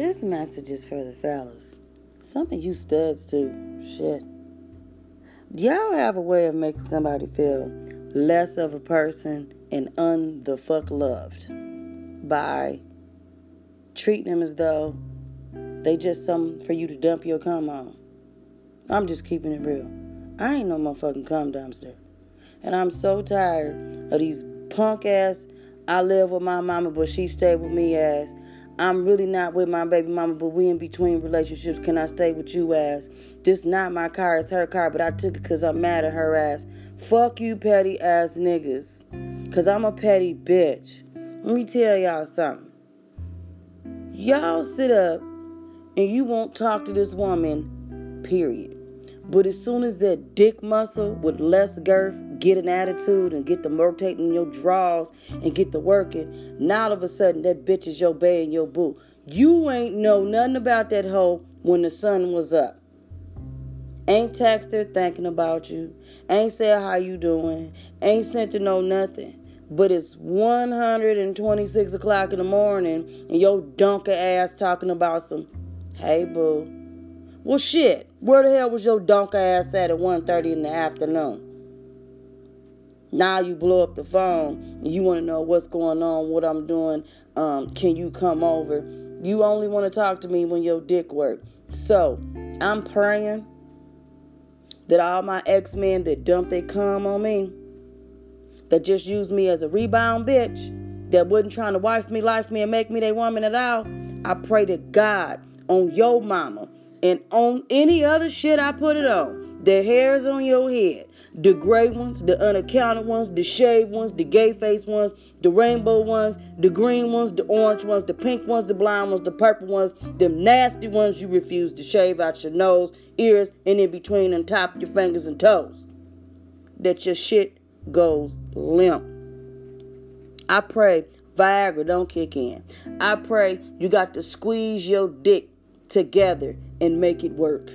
This message is for the fellas. Some of you studs too. Shit. Y'all have a way of making somebody feel less of a person and un the fuck loved by treating them as though they just something for you to dump your cum on? I'm just keeping it real. I ain't no motherfucking cum dumpster. And I'm so tired of these punk ass I live with my mama, but she stayed with me ass. I'm really not with my baby mama, but we in between relationships. Can I stay with you ass? This not my car, it's her car, but I took it because I'm mad at her ass. Fuck you, petty ass niggas. Because I'm a petty bitch. Let me tell y'all something. Y'all sit up and you won't talk to this woman, period. But as soon as that dick muscle with less girth get an attitude and get the rotating your draws and get the working, now all of a sudden that bitch is your bae and your boo. You ain't know nothing about that hoe when the sun was up. Ain't text her thinking about you. Ain't said how you doing. Ain't sent her no nothing. But it's 126 o'clock in the morning and your donkey ass talking about some, hey boo. Well, shit. Where the hell was your donkey ass at at 1.30 in the afternoon? Now you blow up the phone and you want to know what's going on, what I'm doing. Um, can you come over? You only want to talk to me when your dick work. So I'm praying that all my ex-men that dump they cum on me, that just use me as a rebound bitch, that wasn't trying to wife me, life me, and make me their woman at all, I pray to God on your mama and on any other shit I put it on. The hairs on your head, the gray ones, the unaccounted ones, the shaved ones, the gay face ones, the rainbow ones, the green ones, the orange ones, the pink ones, the blind ones, the purple ones, the nasty ones you refuse to shave out your nose, ears, and in between and top your fingers and toes. That your shit goes limp. I pray Viagra don't kick in. I pray you got to squeeze your dick together and make it work.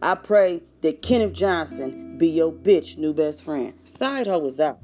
I pray that Kenneth Johnson be your bitch new best friend. Side hoe is out.